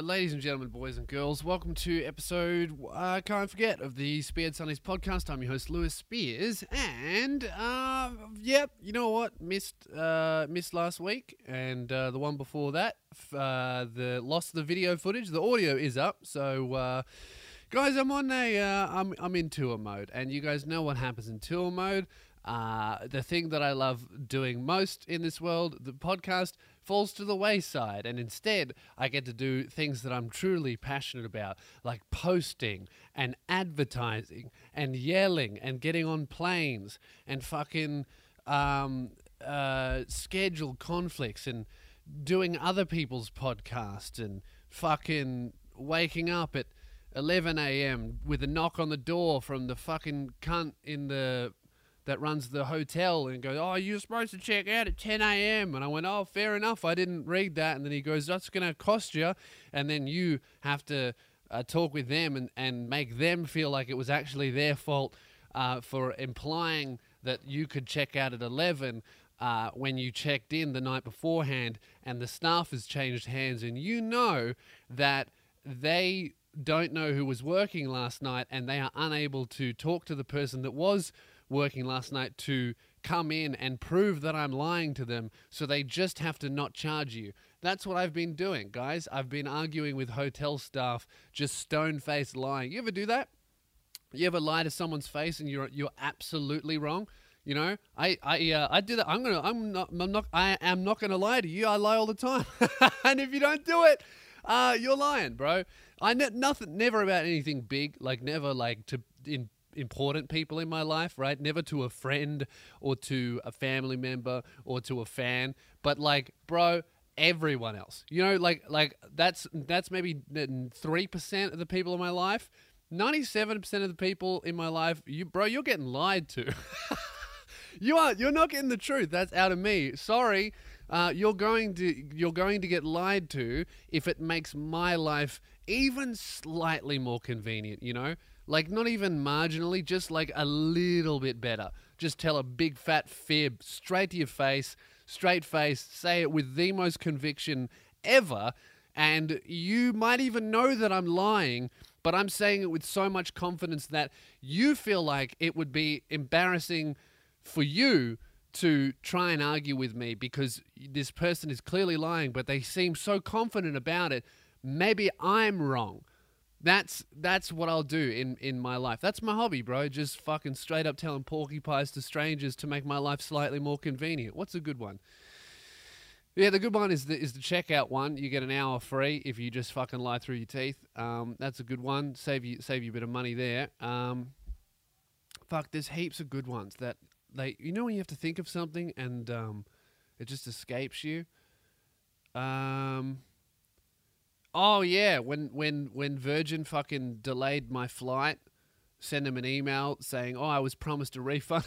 Uh, ladies and gentlemen, boys and girls, welcome to episode I can't forget of the Spearhead Sundays podcast. I'm your host Lewis Spears, and uh, yep, you know what? Missed uh, missed last week, and uh, the one before that, uh, the lost the video footage. The audio is up, so uh, guys, I'm on a uh, I'm I'm in tour mode, and you guys know what happens in tour mode. Uh, the thing that I love doing most in this world, the podcast, falls to the wayside, and instead I get to do things that I'm truly passionate about, like posting and advertising and yelling and getting on planes and fucking um, uh, schedule conflicts and doing other people's podcasts and fucking waking up at 11 a.m. with a knock on the door from the fucking cunt in the that runs the hotel and goes, "Oh, you're supposed to check out at 10 a.m." And I went, "Oh, fair enough. I didn't read that." And then he goes, "That's going to cost you," and then you have to uh, talk with them and and make them feel like it was actually their fault uh, for implying that you could check out at 11 uh, when you checked in the night beforehand, and the staff has changed hands, and you know that they don't know who was working last night, and they are unable to talk to the person that was working last night to come in and prove that I'm lying to them, so they just have to not charge you. That's what I've been doing, guys. I've been arguing with hotel staff, just stone faced lying. You ever do that? You ever lie to someone's face and you're you're absolutely wrong? You know, I I uh, I do that. I'm gonna I'm not I'm not I am not gonna lie to you. I lie all the time, and if you don't do it, uh, you're lying, bro. I ne- nothing never about anything big, like never like to in important people in my life, right? Never to a friend or to a family member or to a fan, but like, bro, everyone else. You know, like like that's that's maybe three percent of the people in my life. Ninety-seven percent of the people in my life, you bro, you're getting lied to. you are you're not getting the truth. That's out of me. Sorry. Uh, you're going to you're going to get lied to if it makes my life even slightly more convenient. You know, like not even marginally, just like a little bit better. Just tell a big fat fib straight to your face, straight face. Say it with the most conviction ever, and you might even know that I'm lying. But I'm saying it with so much confidence that you feel like it would be embarrassing for you to try and argue with me because this person is clearly lying, but they seem so confident about it. Maybe I'm wrong. That's that's what I'll do in in my life. That's my hobby, bro. Just fucking straight up telling porcupines to strangers to make my life slightly more convenient. What's a good one? Yeah, the good one is the is the checkout one. You get an hour free if you just fucking lie through your teeth. Um, that's a good one. Save you save you a bit of money there. Um, fuck, there's heaps of good ones that they. You know when you have to think of something and um, it just escapes you. Um. Oh yeah, when when when Virgin fucking delayed my flight, send them an email saying, "Oh, I was promised a refund."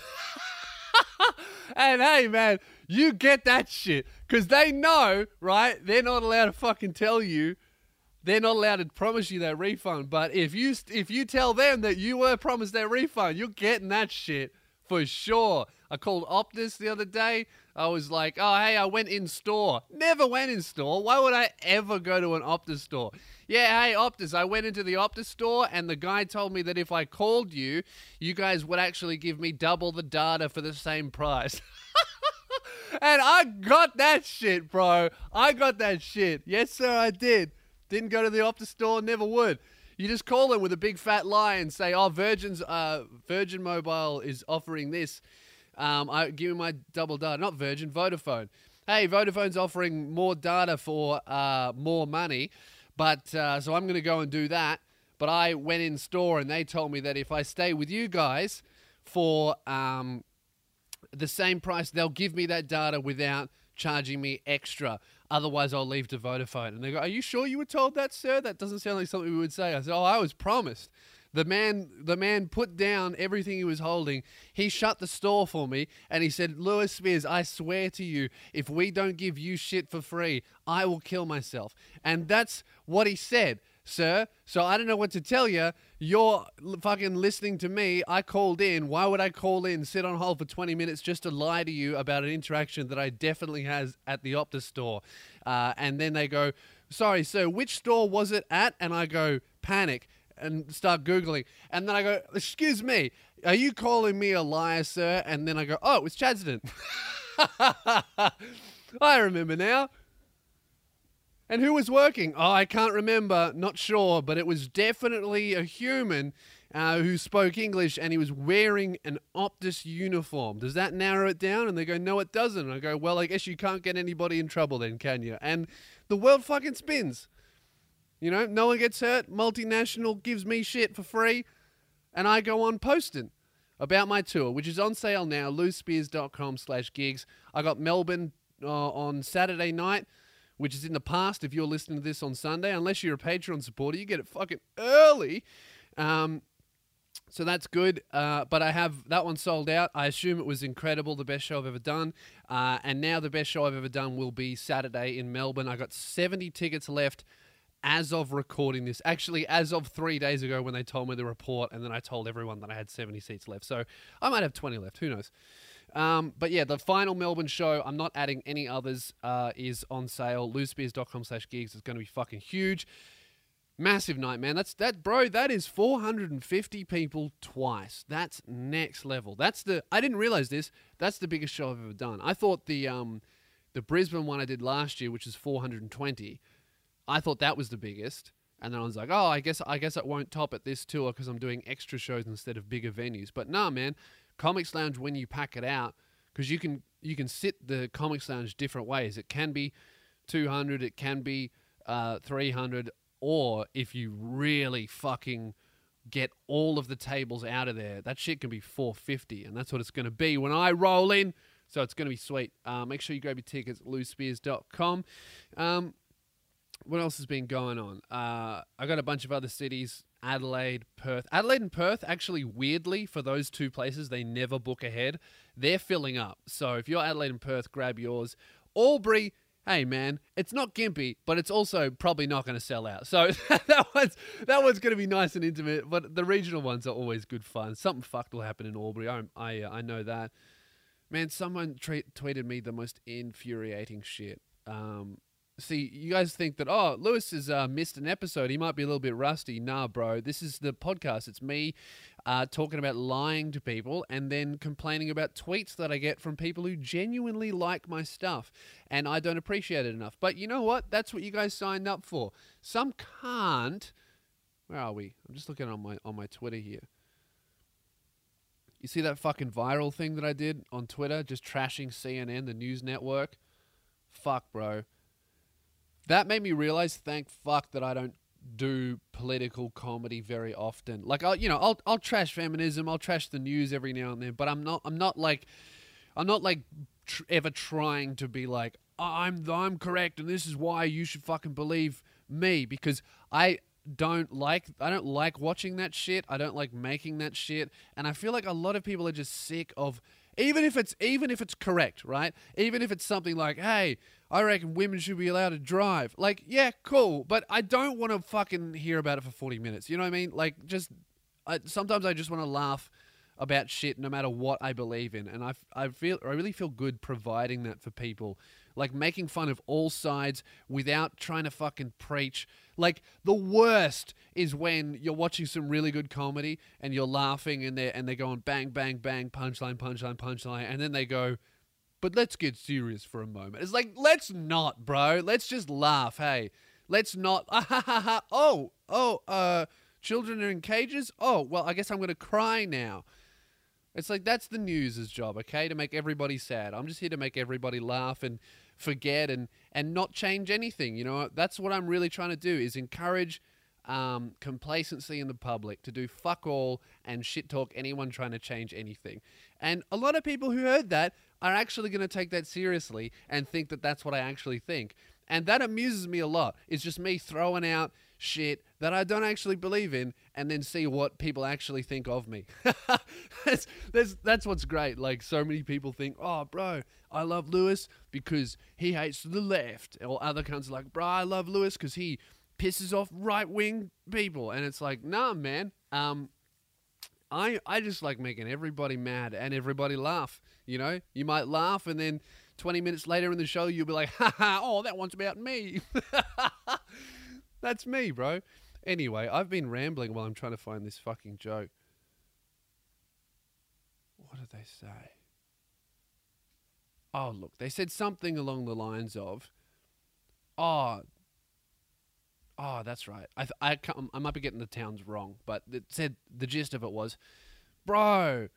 and hey, man, you get that shit because they know, right? They're not allowed to fucking tell you. They're not allowed to promise you that refund. But if you if you tell them that you were promised that refund, you're getting that shit for sure. I called Optus the other day. I was like, oh, hey, I went in store. Never went in store. Why would I ever go to an Optus store? Yeah, hey, Optus, I went into the Optus store and the guy told me that if I called you, you guys would actually give me double the data for the same price. and I got that shit, bro. I got that shit. Yes, sir, I did. Didn't go to the Optus store, never would. You just call them with a big fat lie and say, "Oh, Virgin's uh, Virgin Mobile is offering this. Um, I give me my double data, not Virgin, Vodafone. Hey, Vodafone's offering more data for uh, more money, but uh, so I'm going to go and do that. But I went in store and they told me that if I stay with you guys for um, the same price, they'll give me that data without charging me extra. Otherwise, I'll leave to Vodafone. And they go, Are you sure you were told that, sir? That doesn't sound like something we would say. I said, Oh, I was promised. The man, the man put down everything he was holding. He shut the store for me, and he said, "Lewis Spears, I swear to you, if we don't give you shit for free, I will kill myself." And that's what he said. sir. So I don't know what to tell you. You're fucking listening to me. I called in. Why would I call in, sit on hold for 20 minutes just to lie to you about an interaction that I definitely has at the Optus store? Uh, and then they go, sorry, sir, which store was it at? And I go, panic and start Googling. And then I go, excuse me, are you calling me a liar, sir? And then I go, oh, it's Chadstone. I remember now. And who was working? Oh, I can't remember. Not sure, but it was definitely a human uh, who spoke English and he was wearing an Optus uniform. Does that narrow it down? And they go, no, it doesn't. And I go, well, I guess you can't get anybody in trouble then, can you? And the world fucking spins. You know, no one gets hurt. Multinational gives me shit for free. And I go on posting about my tour, which is on sale now, lewisspears.com slash gigs. I got Melbourne uh, on Saturday night, which is in the past if you're listening to this on Sunday. Unless you're a Patreon supporter, you get it fucking early. Um, so that's good. Uh, but I have that one sold out. I assume it was incredible, the best show I've ever done. Uh, and now the best show I've ever done will be Saturday in Melbourne. I got 70 tickets left as of recording this. Actually, as of three days ago when they told me the report, and then I told everyone that I had 70 seats left. So I might have 20 left. Who knows? Um, but yeah, the final Melbourne show, I'm not adding any others, uh, is on sale. Lewisspears.com slash gigs is going to be fucking huge. Massive night, man. That's that, bro. That is 450 people twice. That's next level. That's the. I didn't realize this. That's the biggest show I've ever done. I thought the um, the Brisbane one I did last year, which is 420. I thought that was the biggest, and then I was like, oh, I guess I guess it won't top at this tour because I'm doing extra shows instead of bigger venues. But nah, man. Comics Lounge when you pack it out because you can you can sit the Comics Lounge different ways. It can be 200, it can be uh, 300, or if you really fucking get all of the tables out of there, that shit can be 450, and that's what it's going to be when I roll in. So it's going to be sweet. Uh, make sure you grab your tickets at lewisspears.com. Um, what else has been going on? Uh, I got a bunch of other cities Adelaide, Perth. Adelaide and Perth, actually, weirdly, for those two places, they never book ahead. They're filling up. So if you're Adelaide and Perth, grab yours. Albury, hey man, it's not gimpy, but it's also probably not going to sell out. So that one's that one's going to be nice and intimate. But the regional ones are always good fun. Something fucked will happen in Albury. I I, uh, I know that. Man, someone tweeted me the most infuriating shit. Um, see, you guys think that, oh, Lewis has uh, missed an episode. He might be a little bit rusty. Nah, bro. This is the podcast. It's me uh, talking about lying to people and then complaining about tweets that I get from people who genuinely like my stuff. And I don't appreciate it enough. But you know what? That's what you guys signed up for. Some can't. Where are we? I'm just looking on my on my Twitter here. You see that fucking viral thing that I did on Twitter, just trashing CNN, the news network? Fuck, bro that made me realize, thank fuck, that I don't do political comedy very often. Like I'll, you know, I'll I'll trash feminism, I'll trash the news every now and then, but I'm not I'm not like I'm not like tr- ever trying to be like I'm I'm correct and this is why you should fucking believe me because I don't like I don't like watching that shit. I don't like making that shit, and I feel like a lot of people are just sick of even if it's even if it's correct, right? Even if it's something like, "Hey, I reckon women should be allowed to drive." Like, yeah, cool, but I don't want to fucking hear about it for 40 minutes. You know what I mean? Like just I, sometimes I just want to laugh about shit no matter what I believe in, and I, I feel I really feel good providing that for people like making fun of all sides without trying to fucking preach. Like the worst is when you're watching some really good comedy and you're laughing and they're and they're going bang bang bang punchline punchline punchline and then they go, but let's get serious for a moment. It's like let's not, bro. Let's just laugh. Hey, let's not. oh oh uh, children are in cages. Oh well, I guess I'm gonna cry now. It's like that's the news's job, okay? To make everybody sad. I'm just here to make everybody laugh and forget and and not change anything. You know, that's what I'm really trying to do is encourage um, complacency in the public to do fuck all and shit talk anyone trying to change anything. And a lot of people who heard that are actually going to take that seriously and think that that's what I actually think. And that amuses me a lot. It's just me throwing out shit that I don't actually believe in and then see what people actually think of me. that's, that's, that's what's great. Like, so many people think, oh, bro, I love Lewis because he hates the left. Or other kinds of like, bro, I love Lewis because he pisses off right wing people, and it's like, nah, man. Um, I I just like making everybody mad and everybody laugh. You know, you might laugh, and then 20 minutes later in the show, you'll be like, ha ha, oh, that one's about me. That's me, bro. Anyway, I've been rambling while I'm trying to find this fucking joke. What did they say? Oh, look, they said something along the lines of, oh, oh, that's right. I, I, I might be getting the towns wrong, but it said the gist of it was, bro,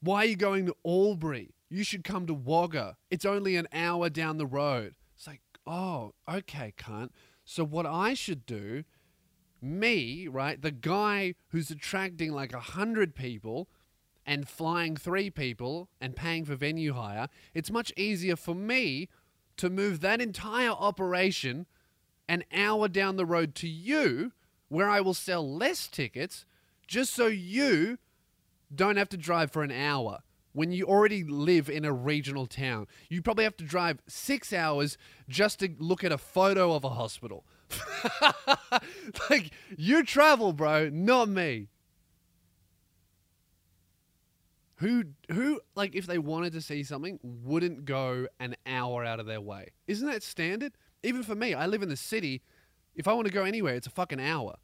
why are you going to Albury? You should come to Wagga. It's only an hour down the road. It's like, oh, okay, cunt. So what I should do, me, right, the guy who's attracting like a hundred people and flying three people and paying for venue hire, it's much easier for me to move that entire operation an hour down the road to you, where I will sell less tickets, just so you don't have to drive for an hour when you already live in a regional town. You probably have to drive six hours just to look at a photo of a hospital. like, you travel, bro, not me. Who, who, like, if they wanted to see something, wouldn't go an hour out of their way? Isn't that standard? Even for me, I live in the city. If I want to go anywhere, it's a fucking hour.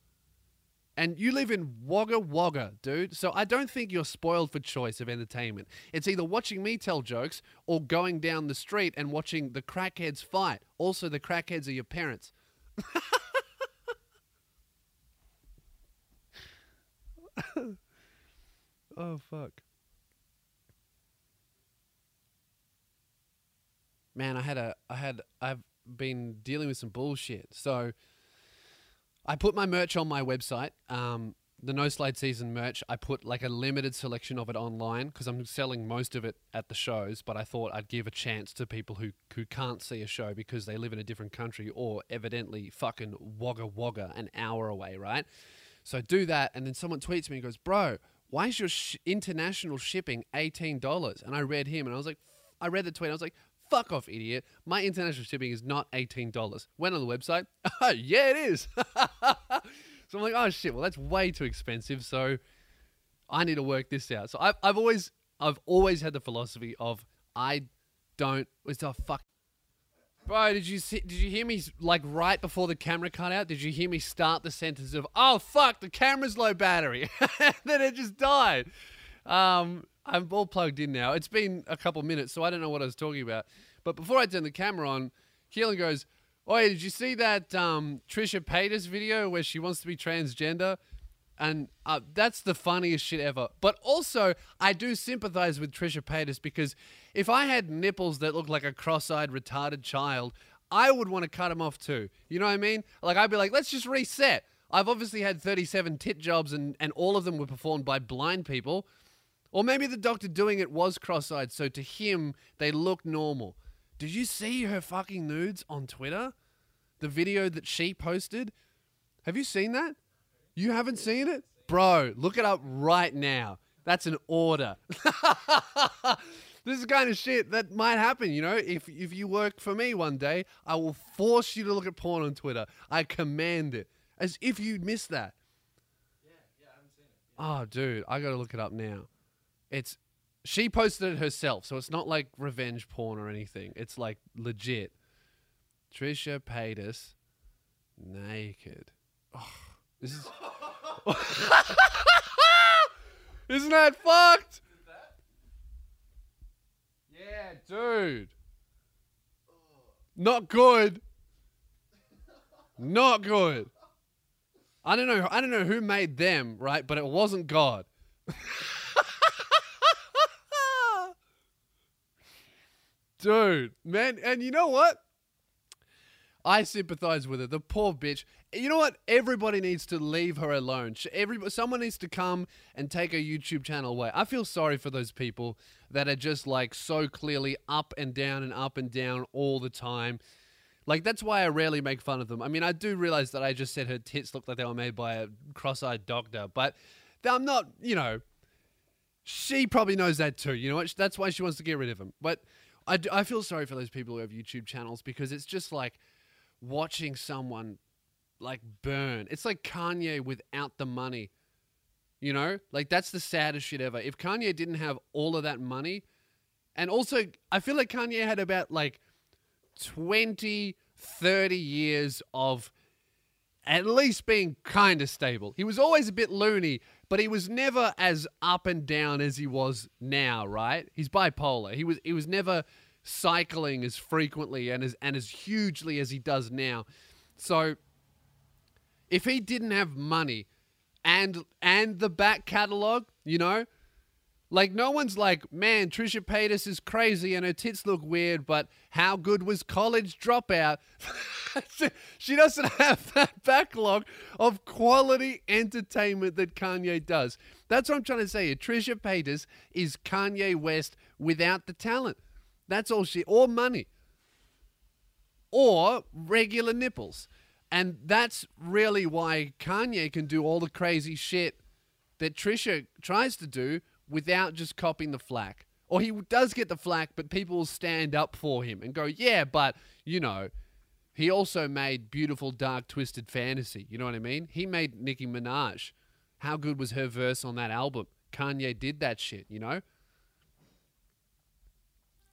And you live in Wagga Wagga, dude. So I don't think you're spoiled for choice of entertainment. It's either watching me tell jokes or going down the street and watching the crackheads fight. Also, the crackheads are your parents. oh, fuck. Man, I had a, I had, I've been dealing with some bullshit. So, I put my merch on my website. Um, the No Slide season merch. I put like a limited selection of it online because I'm selling most of it at the shows. But I thought I'd give a chance to people who who can't see a show because they live in a different country or evidently fucking Wagga Wagga an hour away, right? So I do that, and then someone tweets me and goes, "Bro, why is your sh- international shipping eighteen dollars?" And I read him, and I was like, I read the tweet. I was like, Fuck off, idiot. My international shipping is not $18. Went on the website. Oh, yeah, it is. so I'm like, oh shit, well that's way too expensive. So I need to work this out. So I've, I've always I've always had the philosophy of I don't it's a fuck Bro, did you see, did you hear me like right before the camera cut out? Did you hear me start the sentence of "Oh fuck, the camera's low battery," then it just died. Um, I'm all plugged in now. It's been a couple minutes, so I don't know what I was talking about. But before I turn the camera on, Keelan goes, "Oh, did you see that um, Trisha Paytas video where she wants to be transgender?" And uh, that's the funniest shit ever. But also, I do sympathize with Trisha Paytas because if I had nipples that looked like a cross-eyed, retarded child, I would want to cut them off too. You know what I mean? Like I'd be like, let's just reset. I've obviously had 37 tit jobs, and and all of them were performed by blind people. Or maybe the doctor doing it was cross eyed, so to him, they look normal. Did you see her fucking nudes on Twitter? The video that she posted? Have you seen that? You haven't seen it? Bro, look it up right now. That's an order. this is the kind of shit that might happen, you know? If if you work for me one day, I will force you to look at porn on Twitter. I command it. As if you'd miss that. Yeah, yeah, I haven't seen it. Oh, dude, I gotta look it up now. It's she posted it herself, so it's not like revenge porn or anything. It's like legit. Trisha Paytas naked. Oh, this is. Isn't that fucked? Yeah, dude. Not good. Not good. I don't know. I don't know who made them, right? But it wasn't God. Dude, man, and you know what? I sympathize with her. The poor bitch. You know what? Everybody needs to leave her alone. Sh- Every someone needs to come and take her YouTube channel away. I feel sorry for those people that are just like so clearly up and down and up and down all the time. Like that's why I rarely make fun of them. I mean, I do realize that I just said her tits looked like they were made by a cross-eyed doctor, but I'm not. You know, she probably knows that too. You know what? That's why she wants to get rid of him. But I, I feel sorry for those people who have YouTube channels because it's just like watching someone like burn. It's like Kanye without the money. You know, like that's the saddest shit ever. If Kanye didn't have all of that money, and also I feel like Kanye had about like 20, 30 years of at least being kind of stable. He was always a bit loony, but he was never as up and down as he was now, right? He's bipolar. He was he was never cycling as frequently and as and as hugely as he does now. So if he didn't have money and and the back catalog, you know, like no one's like, man, Trisha Paytas is crazy and her tits look weird, but how good was College Dropout? she doesn't have that backlog of quality entertainment that Kanye does. That's what I'm trying to say. Trisha Paytas is Kanye West without the talent. That's all she or money. Or regular nipples. And that's really why Kanye can do all the crazy shit that Trisha tries to do without just copying the flack. Or he does get the flack, but people will stand up for him and go, yeah, but, you know, he also made beautiful, dark, twisted fantasy. You know what I mean? He made Nicki Minaj. How good was her verse on that album? Kanye did that shit, you know?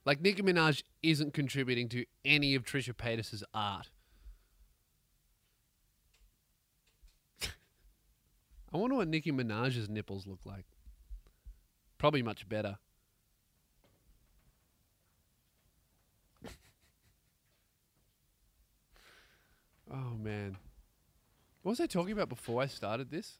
Like, Nicki Minaj isn't contributing to any of Trisha Paytas' art. I wonder what Nicki Minaj's nipples look like. Probably much better. oh man. What was I talking about before I started this?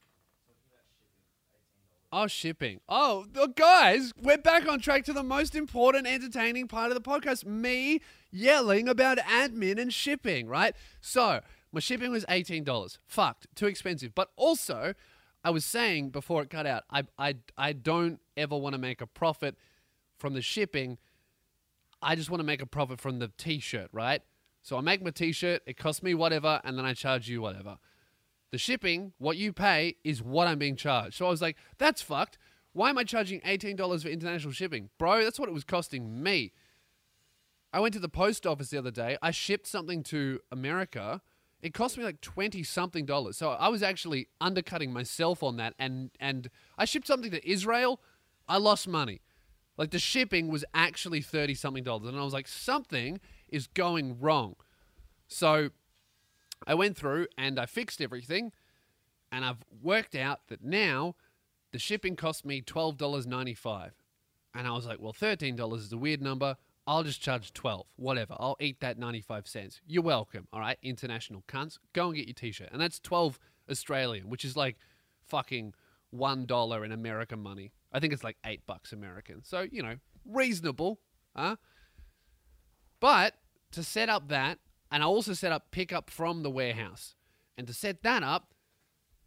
Oh, shipping. Oh, the guys, we're back on track to the most important, entertaining part of the podcast me yelling about admin and shipping, right? So, my shipping was $18. Fucked. Too expensive. But also, I was saying before it cut out, I, I, I don't ever want to make a profit from the shipping. I just want to make a profit from the t shirt, right? So I make my t shirt, it costs me whatever, and then I charge you whatever. The shipping, what you pay, is what I'm being charged. So I was like, that's fucked. Why am I charging $18 for international shipping? Bro, that's what it was costing me. I went to the post office the other day. I shipped something to America. It cost me like 20 something dollars. So I was actually undercutting myself on that and and I shipped something to Israel. I lost money. Like the shipping was actually 30 something dollars and I was like something is going wrong. So I went through and I fixed everything, and I've worked out that now the shipping cost me $12.95. And I was like, well, $13 is a weird number. I'll just charge 12, whatever. I'll eat that 95 cents. You're welcome, all right? International cunts. Go and get your t shirt. And that's 12 Australian, which is like fucking $1 in American money. I think it's like 8 bucks American. So, you know, reasonable, huh? But to set up that, and I also set up pickup from the warehouse. And to set that up,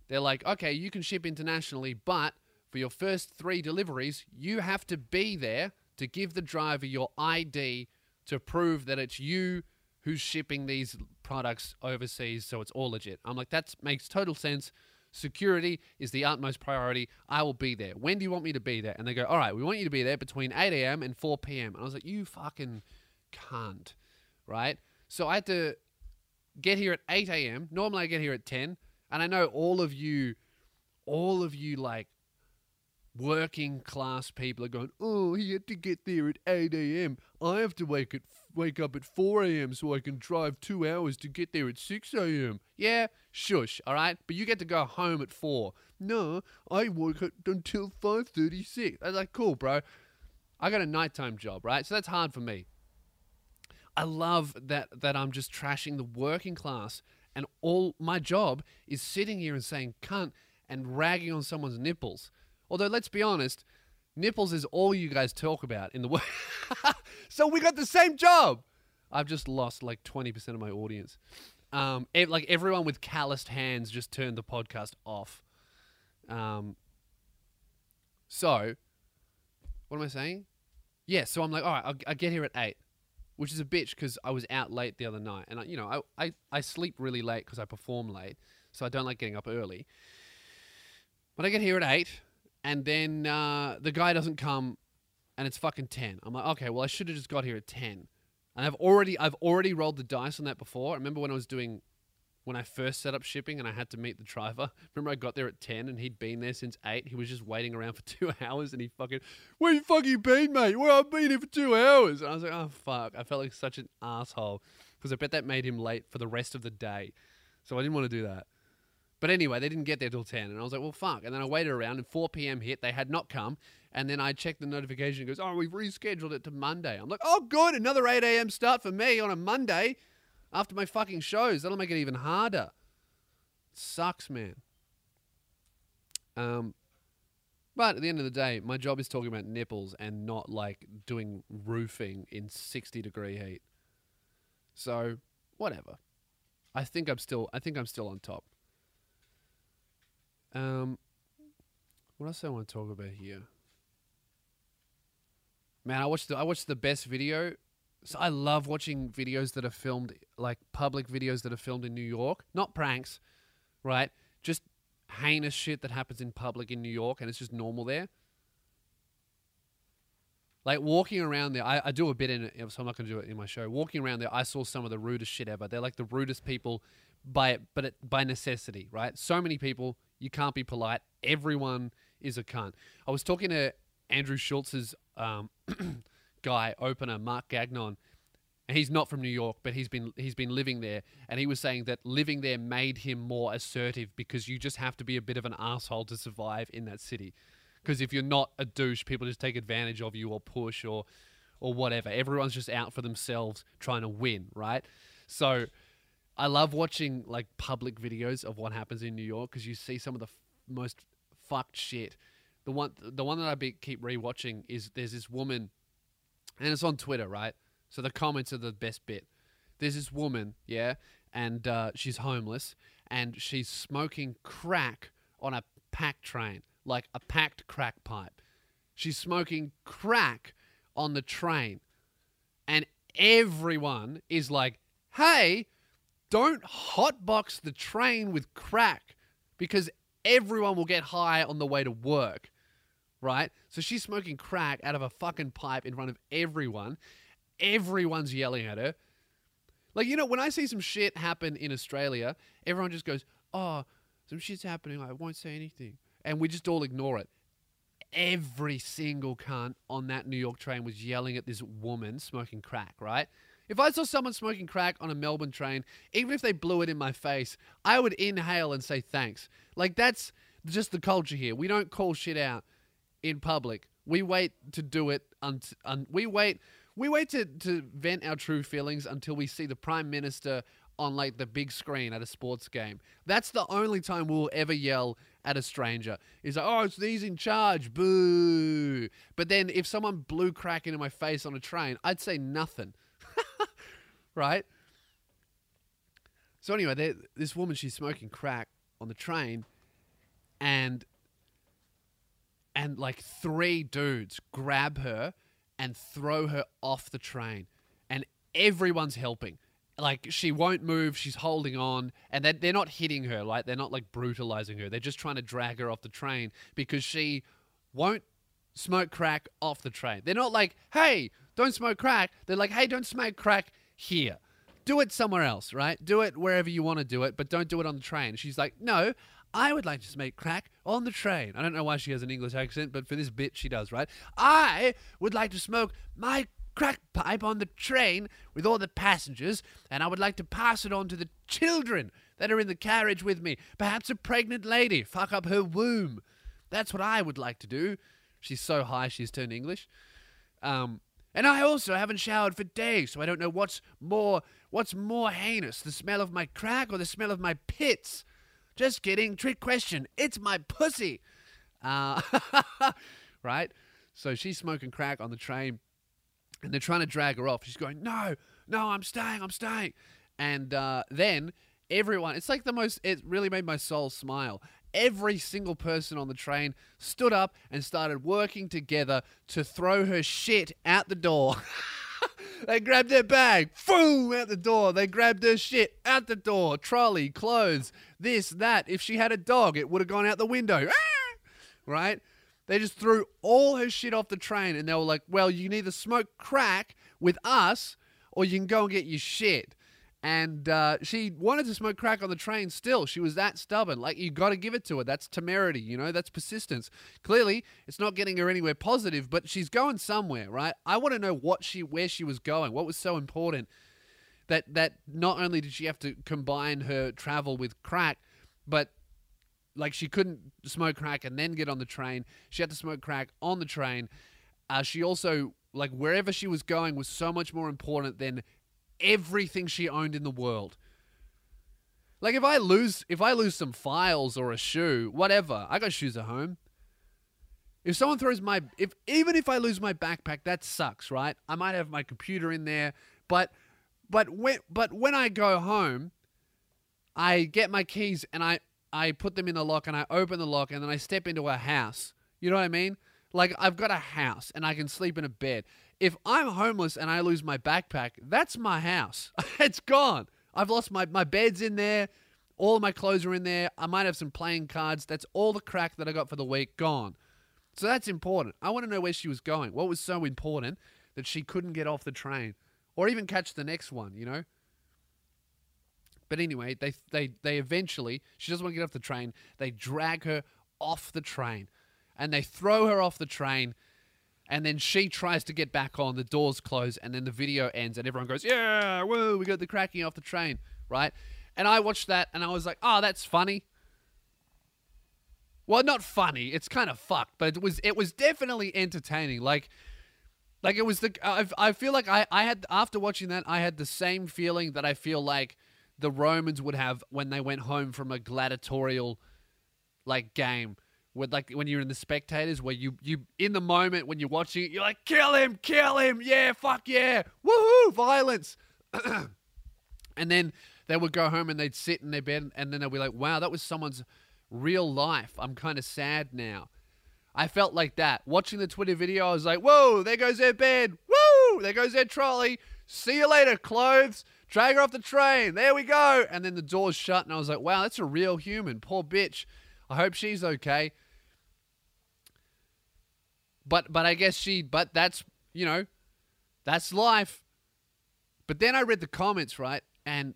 they're like, okay, you can ship internationally, but for your first three deliveries, you have to be there to give the driver your ID to prove that it's you who's shipping these products overseas, so it's all legit. I'm like, that makes total sense. Security is the utmost priority. I will be there. When do you want me to be there? And they go, all right, we want you to be there between 8 a.m. and 4 p.m. And I was like, you fucking can't, right? So I had to get here at 8 a.m. Normally I get here at 10. And I know all of you, all of you like working class people are going, oh, he had to get there at 8 a.m. I have to wake at wake up at 4 a.m. so I can drive two hours to get there at 6 a.m. Yeah, shush, all right? But you get to go home at 4. No, I work until 5.36. I was like, cool, bro. I got a nighttime job, right? So that's hard for me. I love that that I'm just trashing the working class and all my job is sitting here and saying cunt and ragging on someone's nipples. Although let's be honest, nipples is all you guys talk about in the world. so we got the same job. I've just lost like 20% of my audience. Um, like everyone with calloused hands just turned the podcast off. Um, so, what am I saying? Yeah, so I'm like, all right, I'll, I'll get here at eight which is a bitch because I was out late the other night, and I, you know, I, I, I sleep really late because I perform late, so I don't like getting up early. But I get here at eight, and then uh, the guy doesn't come, and it's fucking ten. I'm like, okay, well, I should have just got here at ten, and I've already, I've already rolled the dice on that before. I remember when I was doing when I first set up shipping and I had to meet the driver. Remember, I got there at 10 and he'd been there since 8. He was just waiting around for two hours and he fucking, Where you fucking been, mate? Well, I've been here for two hours. And I was like, Oh, fuck. I felt like such an asshole because I bet that made him late for the rest of the day. So I didn't want to do that. But anyway, they didn't get there till 10. And I was like, well, fuck. And then I waited around and 4 p.m. hit. They had not come. And then I checked the notification. It goes, oh, we've rescheduled it to Monday. I'm like, oh, good. Another 8 a.m. start for me on a Monday after my fucking shows. That'll make it even harder. sucks, man. Um, but at the end of the day, my job is talking about nipples and not like doing roofing in 60 degree heat. So, whatever. I think I'm still I think I'm still on top. Um, what else I want to talk about here? Man, I watched the I watched the best video. So I love watching videos that are filmed like public videos that are filmed in New York, not pranks, right? Just heinous shit that happens in public in New York, and it's just normal there. Like walking around there, I, I do a bit in it, so I'm not going to do it in my show. Walking around there, I saw some of the rudest shit ever. They're like the rudest people by but it, by necessity, right? So many people, you can't be polite. Everyone is a cunt. I was talking to Andrew Schulz's um, guy opener, Mark Gagnon, he's not from New York, but he's been he's been living there, and he was saying that living there made him more assertive because you just have to be a bit of an asshole to survive in that city. Because if you're not a douche, people just take advantage of you or push or or whatever. Everyone's just out for themselves trying to win, right? So I love watching like public videos of what happens in New York because you see some of the f- most fucked shit. The one, the one that I be, keep rewatching is there's this woman, and it's on Twitter, right? So the comments are the best bit. There's this woman, yeah, and uh, she's homeless, and she's smoking crack on a packed train, like a packed crack pipe. She's smoking crack on the train, and everyone is like, "Hey." Don't hotbox the train with crack because everyone will get high on the way to work, right? So she's smoking crack out of a fucking pipe in front of everyone. Everyone's yelling at her. Like, you know, when I see some shit happen in Australia, everyone just goes, oh, some shit's happening. I won't say anything. And we just all ignore it. Every single cunt on that New York train was yelling at this woman smoking crack, right? If I saw someone smoking crack on a Melbourne train, even if they blew it in my face, I would inhale and say thanks. Like that's just the culture here. We don't call shit out in public. We wait to do it. Un- un- we wait. We wait to, to vent our true feelings until we see the prime minister on like the big screen at a sports game. That's the only time we'll ever yell at a stranger. Is like, oh, it's these in charge, boo. But then if someone blew crack into my face on a train, I'd say nothing right? So anyway, this woman she's smoking crack on the train, and and like three dudes grab her and throw her off the train, and everyone's helping. Like she won't move, she's holding on, and they're, they're not hitting her, like they're not like brutalizing her. They're just trying to drag her off the train because she won't smoke crack off the train. They're not like, hey, don't smoke crack. They're like, hey, don't smoke crack here. Do it somewhere else, right? Do it wherever you want to do it, but don't do it on the train. She's like, no, I would like to smoke crack on the train. I don't know why she has an English accent, but for this bit, she does, right? I would like to smoke my crack pipe on the train with all the passengers, and I would like to pass it on to the children that are in the carriage with me. Perhaps a pregnant lady, fuck up her womb. That's what I would like to do. She's so high, she's turned English. Um, and I also haven't showered for days, so I don't know what's more what's more heinous, the smell of my crack or the smell of my pits. Just kidding, trick question. It's my pussy. Uh, right? So she's smoking crack on the train, and they're trying to drag her off. She's going, "No, no, I'm staying, I'm staying." And uh, then everyone, it's like the most. It really made my soul smile every single person on the train stood up and started working together to throw her shit out the door. they grabbed her bag, boom, out the door. They grabbed her shit out the door. Trolley, clothes, this, that. If she had a dog, it would have gone out the window. Ah! right? They just threw all her shit off the train and they were like, well, you can either smoke crack with us or you can go and get your shit. And uh, she wanted to smoke crack on the train still. She was that stubborn. Like, you got to give it to her. That's temerity, you know? That's persistence. Clearly, it's not getting her anywhere positive, but she's going somewhere, right? I want to know what she, where she was going. What was so important that, that not only did she have to combine her travel with crack, but like she couldn't smoke crack and then get on the train. She had to smoke crack on the train. Uh, she also like wherever she was going was so much more important than everything she owned in the world. Like if I lose if I lose some files or a shoe, whatever, I got shoes at home. If someone throws my if even if I lose my backpack, that sucks, right? I might have my computer in there, but but when but when I go home, I get my keys and I I put them in the lock and I open the lock and then I step into a house. You know what I mean? Like I've got a house and I can sleep in a bed. If I'm homeless and I lose my backpack, that's my house. it's gone. I've lost my my bed's in there. All of my clothes are in there. I might have some playing cards. That's all the crack that I got for the week gone. So that's important. I want to know where she was going. What was so important that she couldn't get off the train or even catch the next one, you know? But anyway, they they they eventually she doesn't want to get off the train. They drag her off the train, and they throw her off the train. And then she tries to get back on. The doors close, and then the video ends, and everyone goes, "Yeah, whoa, we got the cracking off the train, right?" And I watched that, and I was like, "Oh, that's funny." Well, not funny. It's kind of fucked, but it was it was definitely entertaining. Like, like it was the I, I feel like I I had after watching that I had the same feeling that I feel like the Romans would have when they went home from a gladiatorial like game. With like when you're in the spectators, where you you in the moment when you're watching it, you're like, kill him, kill him, yeah, fuck yeah, woohoo, violence. and then they would go home and they'd sit in their bed and then they'd be like, wow, that was someone's real life. I'm kind of sad now. I felt like that. Watching the Twitter video, I was like, whoa, there goes their bed. Woo, there goes their trolley. See you later, clothes. Drag her off the train. There we go. And then the doors shut, and I was like, wow, that's a real human. Poor bitch. I hope she's okay. But but I guess she but that's you know, that's life. But then I read the comments, right? And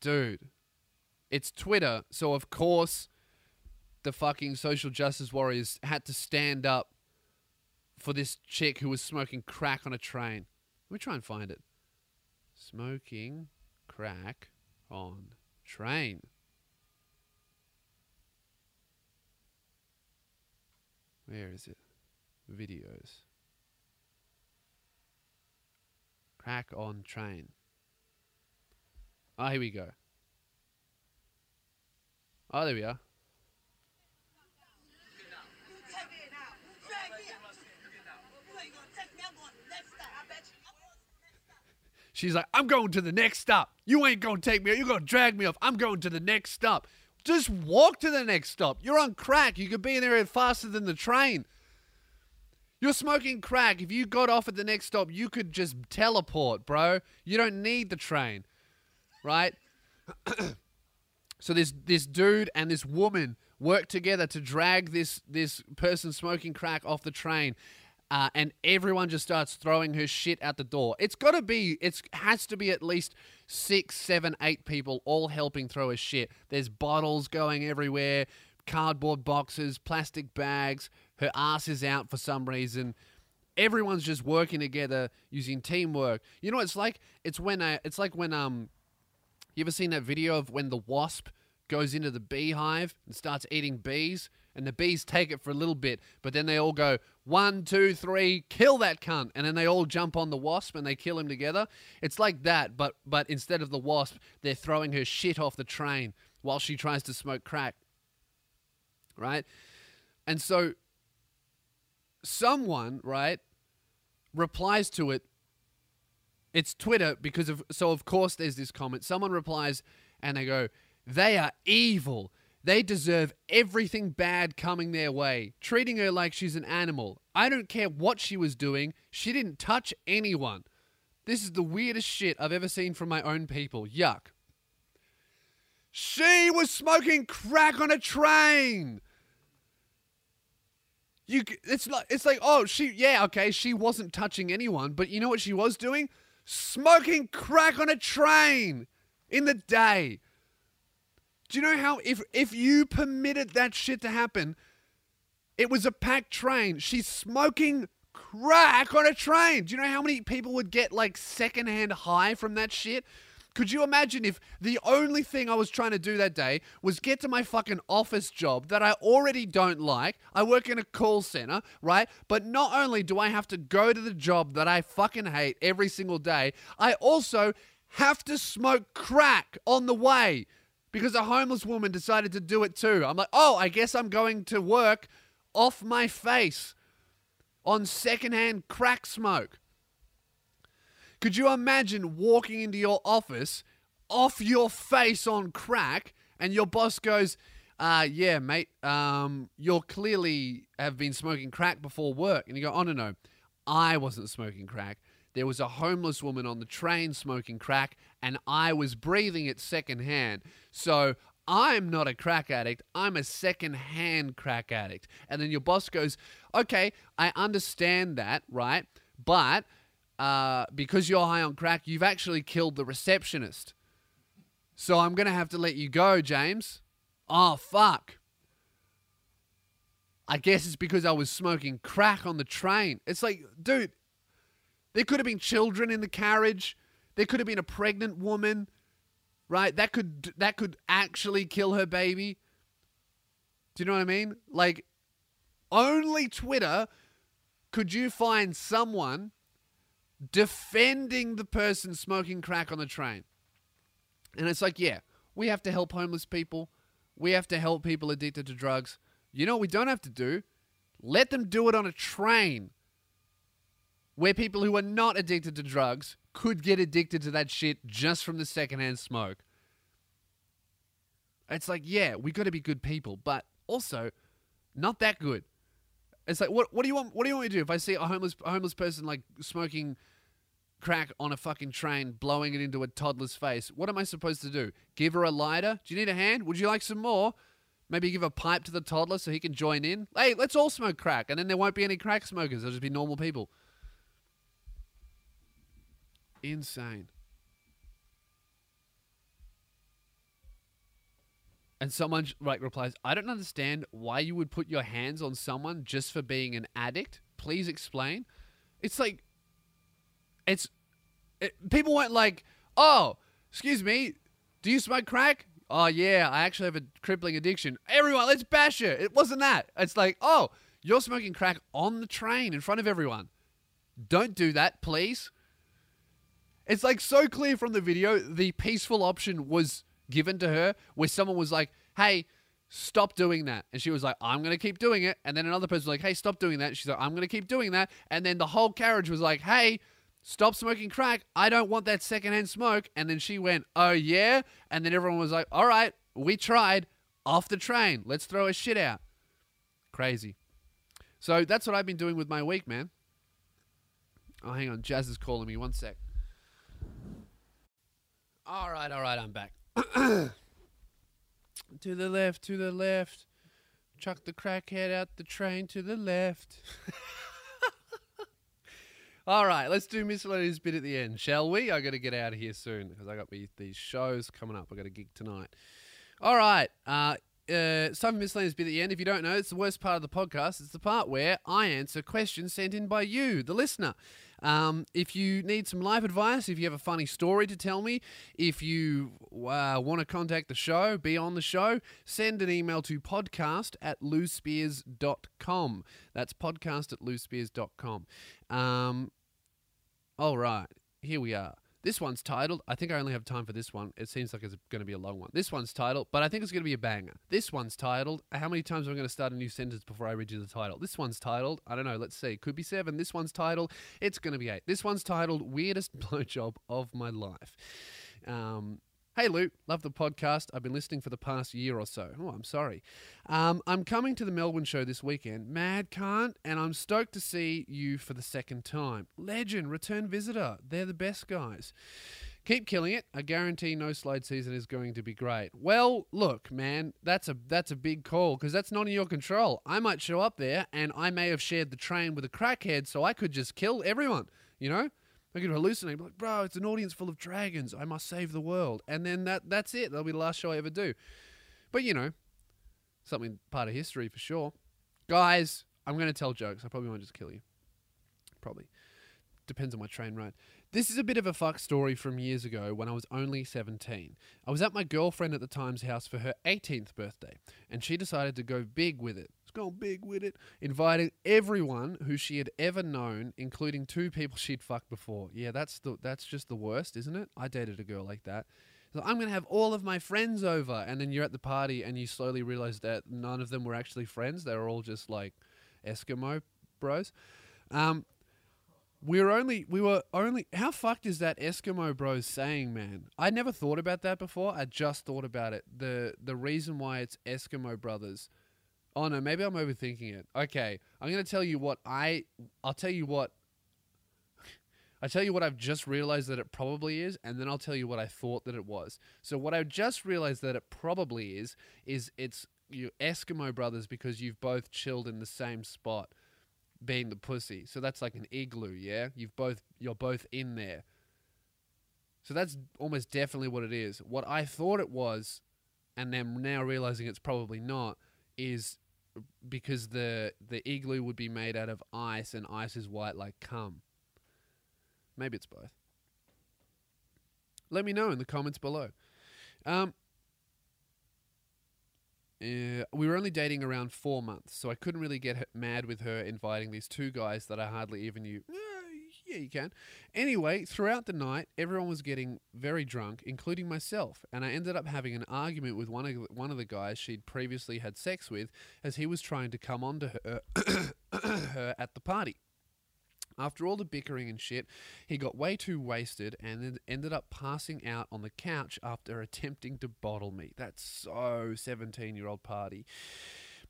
dude, it's Twitter, so of course the fucking social justice warriors had to stand up for this chick who was smoking crack on a train. Let me try and find it. Smoking crack on train. Where is it? Videos. Crack on train. Ah, oh, here we go. Oh, there we are. She's like, I'm going to the next stop. You ain't going to take me. You're going to drag me off. I'm going to the next stop. Just walk to the next stop. You're on crack. You could be in there faster than the train. You're smoking crack. If you got off at the next stop, you could just teleport, bro. You don't need the train, right? so this this dude and this woman work together to drag this this person smoking crack off the train uh, and everyone just starts throwing her shit out the door. It's got to be, it has to be at least six, seven, eight people all helping throw her shit. There's bottles going everywhere, cardboard boxes, plastic bags. Her ass is out for some reason. Everyone's just working together using teamwork. You know it's like? It's when I, it's like when um, you ever seen that video of when the wasp goes into the beehive and starts eating bees? and the bees take it for a little bit, but then they all go one, two, three, kill that cunt, and then they all jump on the wasp and they kill him together. It's like that, but but instead of the wasp, they're throwing her shit off the train while she tries to smoke crack. Right, and so someone right replies to it. It's Twitter because of so of course there's this comment. Someone replies and they go, "They are evil." They deserve everything bad coming their way, treating her like she's an animal. I don't care what she was doing, she didn't touch anyone. This is the weirdest shit I've ever seen from my own people. Yuck. She was smoking crack on a train. You, it's like it's like oh she yeah okay she wasn't touching anyone but you know what she was doing smoking crack on a train in the day. Do you know how if if you permitted that shit to happen, it was a packed train. She's smoking crack on a train. Do you know how many people would get like secondhand high from that shit? Could you imagine if the only thing I was trying to do that day was get to my fucking office job that I already don't like? I work in a call center, right? But not only do I have to go to the job that I fucking hate every single day, I also have to smoke crack on the way because a homeless woman decided to do it too. I'm like, oh, I guess I'm going to work off my face on secondhand crack smoke. Could you imagine walking into your office off your face on crack and your boss goes, uh, yeah, mate, um, you're clearly have been smoking crack before work. And you go, oh, no, no, I wasn't smoking crack. There was a homeless woman on the train smoking crack, and I was breathing it secondhand. So I'm not a crack addict. I'm a secondhand crack addict. And then your boss goes, okay, I understand that, right? But uh, because you're high on crack, you've actually killed the receptionist. So I'm going to have to let you go, James. Oh, fuck. I guess it's because I was smoking crack on the train. It's like, dude, there could have been children in the carriage. There could have been a pregnant woman, right? That could that could actually kill her baby. Do you know what I mean? Like only Twitter could you find someone defending the person smoking crack on the train. And it's like, yeah, we have to help homeless people. We have to help people addicted to drugs. You know what we don't have to do? Let them do it on a train where people who are not addicted to drugs could get addicted to that shit just from the secondhand smoke. It's like, yeah, we got to be good people, but also not that good. It's like, what, what do you want? What do you want me to do if I see a homeless a homeless person like smoking crack on a fucking train, blowing it into a toddler's face? What am I supposed to do? Give her a lighter? Do you need a hand? Would you like some more? Maybe give a pipe to the toddler so he can join in. Hey, let's all smoke crack, and then there won't be any crack smokers. There'll just be normal people. Insane. And someone like replies, "I don't understand why you would put your hands on someone just for being an addict. Please explain." It's like, it's it, people weren't like, "Oh, excuse me, do you smoke crack?" Oh yeah, I actually have a crippling addiction. Everyone, let's bash it. It wasn't that. It's like, "Oh, you're smoking crack on the train in front of everyone. Don't do that, please." It's like so clear from the video. The peaceful option was given to her where someone was like, hey, stop doing that. And she was like, I'm going to keep doing it. And then another person was like, hey, stop doing that. She's like, I'm going to keep doing that. And then the whole carriage was like, hey, stop smoking crack. I don't want that secondhand smoke. And then she went, oh, yeah. And then everyone was like, all right, we tried. Off the train. Let's throw a shit out. Crazy. So that's what I've been doing with my week, man. Oh, hang on. Jazz is calling me. One sec. All right, all right, I'm back. to the left, to the left. Chuck the crackhead out the train to the left. All right, let's do miscellaneous bit at the end, shall we? I got to get out of here soon because I got me these shows coming up. I got a gig tonight. All right, uh, uh, some miscellaneous bit at the end. If you don't know, it's the worst part of the podcast. It's the part where I answer questions sent in by you, the listener. Um, if you need some life advice, if you have a funny story to tell me, if you uh, want to contact the show, be on the show, send an email to podcast at lewisspears.com. That's podcast at lewisspears.com. Um, all right, here we are. This one's titled, I think I only have time for this one. It seems like it's going to be a long one. This one's titled, but I think it's going to be a banger. This one's titled, how many times am I going to start a new sentence before I read you the title? This one's titled, I don't know, let's see. Could be seven. This one's titled, it's going to be eight. This one's titled, Weirdest Blowjob of My Life. Um, Hey Lou, love the podcast. I've been listening for the past year or so. Oh, I'm sorry. Um, I'm coming to the Melbourne show this weekend, Mad Can't, and I'm stoked to see you for the second time. Legend, return visitor. They're the best guys. Keep killing it. I guarantee no slide season is going to be great. Well, look, man, that's a that's a big call because that's not in your control. I might show up there and I may have shared the train with a crackhead, so I could just kill everyone. You know, I could hallucinate, be like, bro, it's an audience full of dragons. I must save the world, and then that that's it. That'll be the last show I ever do. But you know, something part of history for sure. Guys, I'm going to tell jokes. I probably won't just kill you. Probably depends on my train ride. This is a bit of a fuck story from years ago when I was only 17. I was at my girlfriend at the time's house for her 18th birthday, and she decided to go big with it. Gone big with it. Inviting everyone who she had ever known, including two people she'd fucked before. Yeah, that's the that's just the worst, isn't it? I dated a girl like that. So I'm gonna have all of my friends over, and then you're at the party and you slowly realize that none of them were actually friends. They were all just like Eskimo bros. Um, we were only we were only how fucked is that Eskimo bros saying, man? I never thought about that before. I just thought about it. The the reason why it's Eskimo brothers. Oh no, maybe I'm overthinking it. Okay, I'm gonna tell you what I I'll tell you what I tell you what I've just realized that it probably is, and then I'll tell you what I thought that it was. So what I've just realized that it probably is is it's you Eskimo brothers because you've both chilled in the same spot being the pussy. So that's like an igloo, yeah? You've both you're both in there. So that's almost definitely what it is. What I thought it was and then now realizing it's probably not is because the the igloo would be made out of ice and ice is white like cum. Maybe it's both. Let me know in the comments below. Um, uh, we were only dating around four months, so I couldn't really get mad with her inviting these two guys that I hardly even knew. Yeah, you can. Anyway, throughout the night, everyone was getting very drunk, including myself, and I ended up having an argument with one of one of the guys she'd previously had sex with, as he was trying to come on to her, her at the party. After all the bickering and shit, he got way too wasted and then ended up passing out on the couch after attempting to bottle me. That's so 17 year old party.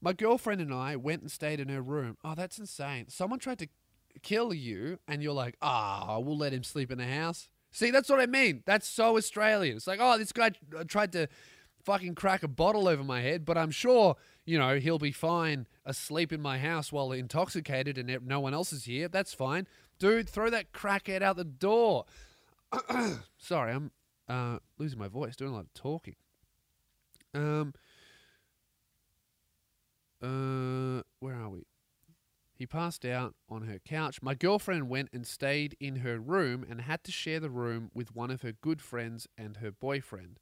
My girlfriend and I went and stayed in her room. Oh, that's insane. Someone tried to kill you, and you're like, ah, we'll let him sleep in the house. See, that's what I mean. That's so Australian. It's like, oh, this guy uh, tried to fucking crack a bottle over my head, but I'm sure, you know, he'll be fine asleep in my house while intoxicated and no one else is here. That's fine. Dude, throw that crackhead out the door. Sorry, I'm uh, losing my voice, doing a lot of talking. Um, uh, where are we? He passed out on her couch. My girlfriend went and stayed in her room and had to share the room with one of her good friends and her boyfriend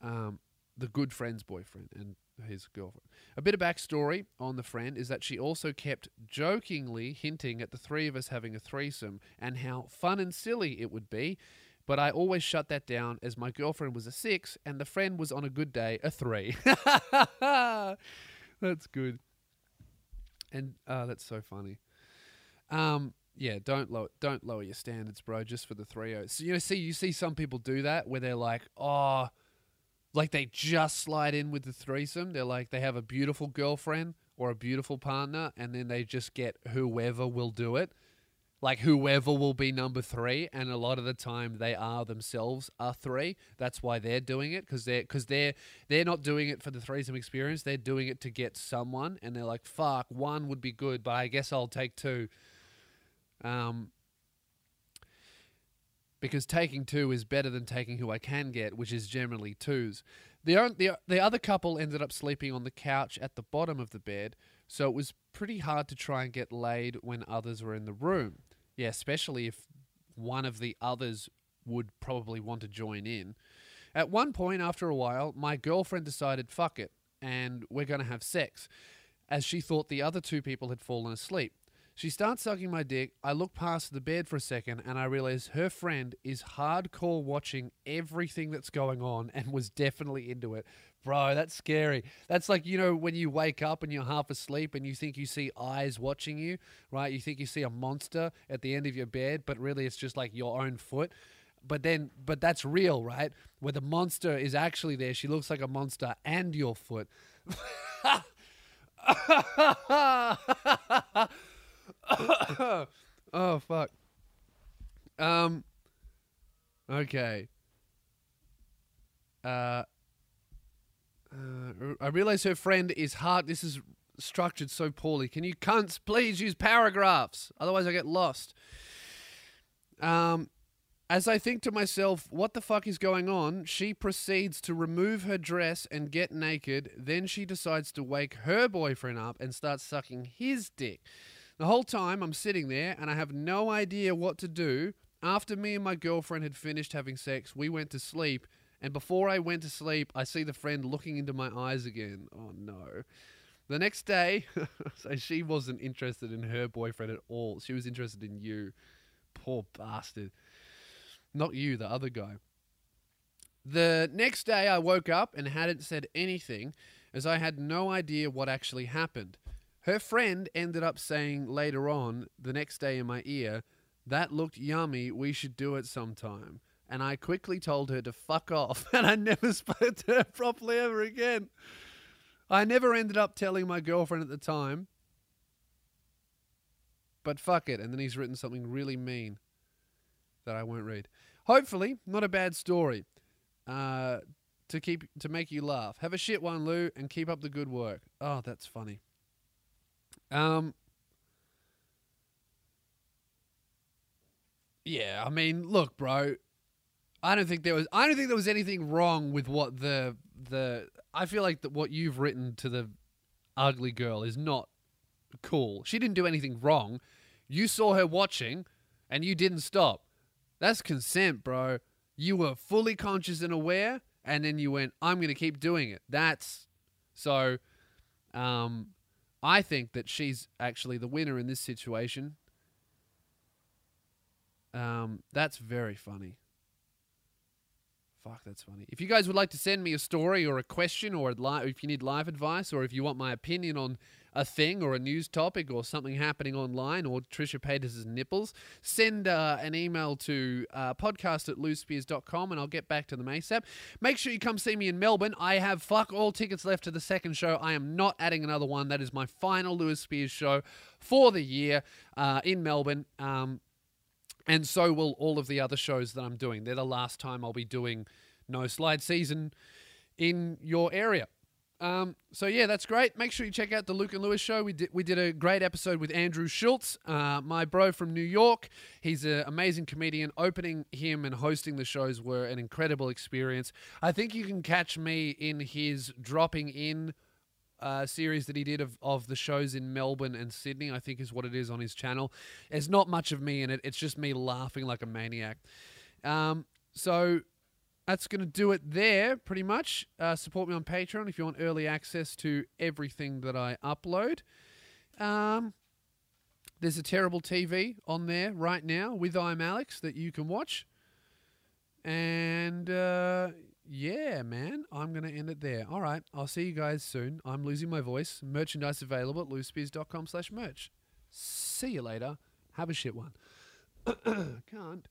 um, the good friend's boyfriend and his girlfriend. A bit of backstory on the friend is that she also kept jokingly hinting at the three of us having a threesome and how fun and silly it would be. But I always shut that down as my girlfriend was a six and the friend was on a good day a three. that's good. And uh, that's so funny. Um, yeah, don't lower don't lower your standards, bro, just for the three So, you know, see you see some people do that where they're like, oh, like they just slide in with the threesome. They're like they have a beautiful girlfriend or a beautiful partner, and then they just get whoever will do it. Like whoever will be number three, and a lot of the time they are themselves a three. That's why they're doing it because they're because they're they're not doing it for the threesome experience. They're doing it to get someone, and they're like, "Fuck, one would be good, but I guess I'll take two. Um, because taking two is better than taking who I can get, which is generally twos. The, the, the other couple ended up sleeping on the couch at the bottom of the bed, so it was pretty hard to try and get laid when others were in the room. Yeah, especially if one of the others would probably want to join in. At one point, after a while, my girlfriend decided, fuck it, and we're going to have sex, as she thought the other two people had fallen asleep. She starts sucking my dick. I look past the bed for a second and I realize her friend is hardcore watching everything that's going on and was definitely into it. Bro, that's scary. That's like, you know, when you wake up and you're half asleep and you think you see eyes watching you, right? You think you see a monster at the end of your bed, but really it's just like your own foot. But then, but that's real, right? Where the monster is actually there. She looks like a monster and your foot. oh fuck. Um. Okay. Uh. Uh, I realize her friend is hard. This is structured so poorly. Can you cunts please use paragraphs? Otherwise, I get lost. Um, as I think to myself, what the fuck is going on? She proceeds to remove her dress and get naked. Then she decides to wake her boyfriend up and start sucking his dick. The whole time I'm sitting there and I have no idea what to do. After me and my girlfriend had finished having sex, we went to sleep. And before I went to sleep, I see the friend looking into my eyes again. Oh no. The next day, so she wasn't interested in her boyfriend at all. She was interested in you. Poor bastard. Not you, the other guy. The next day, I woke up and hadn't said anything as I had no idea what actually happened. Her friend ended up saying later on, the next day in my ear, that looked yummy, we should do it sometime. And I quickly told her to fuck off, and I never spoke to her properly ever again. I never ended up telling my girlfriend at the time, but fuck it. And then he's written something really mean that I won't read. Hopefully, not a bad story. Uh, to keep to make you laugh. Have a shit one, Lou, and keep up the good work. Oh, that's funny. Um. Yeah, I mean, look, bro. I don't think there was. I don't think there was anything wrong with what the the. I feel like that what you've written to the ugly girl is not cool. She didn't do anything wrong. You saw her watching, and you didn't stop. That's consent, bro. You were fully conscious and aware, and then you went, I'm going to keep doing it. That's so. Um, I think that she's actually the winner in this situation. Um, that's very funny. Fuck, that's funny. If you guys would like to send me a story or a question, or li- if you need live advice, or if you want my opinion on a thing or a news topic or something happening online or Trisha Paytas' nipples, send uh, an email to uh, podcast at lewisspears.com and I'll get back to them ASAP. Make sure you come see me in Melbourne. I have fuck all tickets left to the second show. I am not adding another one. That is my final Lewis Spears show for the year uh, in Melbourne. Um, and so will all of the other shows that I'm doing. They're the last time I'll be doing No Slide season in your area. Um, so yeah, that's great. Make sure you check out the Luke and Lewis show. We did we did a great episode with Andrew Schulz, uh, my bro from New York. He's an amazing comedian. Opening him and hosting the shows were an incredible experience. I think you can catch me in his dropping in uh, series that he did of, of the shows in Melbourne and Sydney, I think is what it is on his channel. There's not much of me in it. It's just me laughing like a maniac. Um, so that's going to do it there, pretty much. Uh, support me on Patreon if you want early access to everything that I upload. Um, there's a terrible TV on there right now with I'm Alex that you can watch. And uh, yeah, man, I'm going to end it there. All right, I'll see you guys soon. I'm losing my voice. Merchandise available at lewisspears.com slash merch. See you later. Have a shit one. Can't.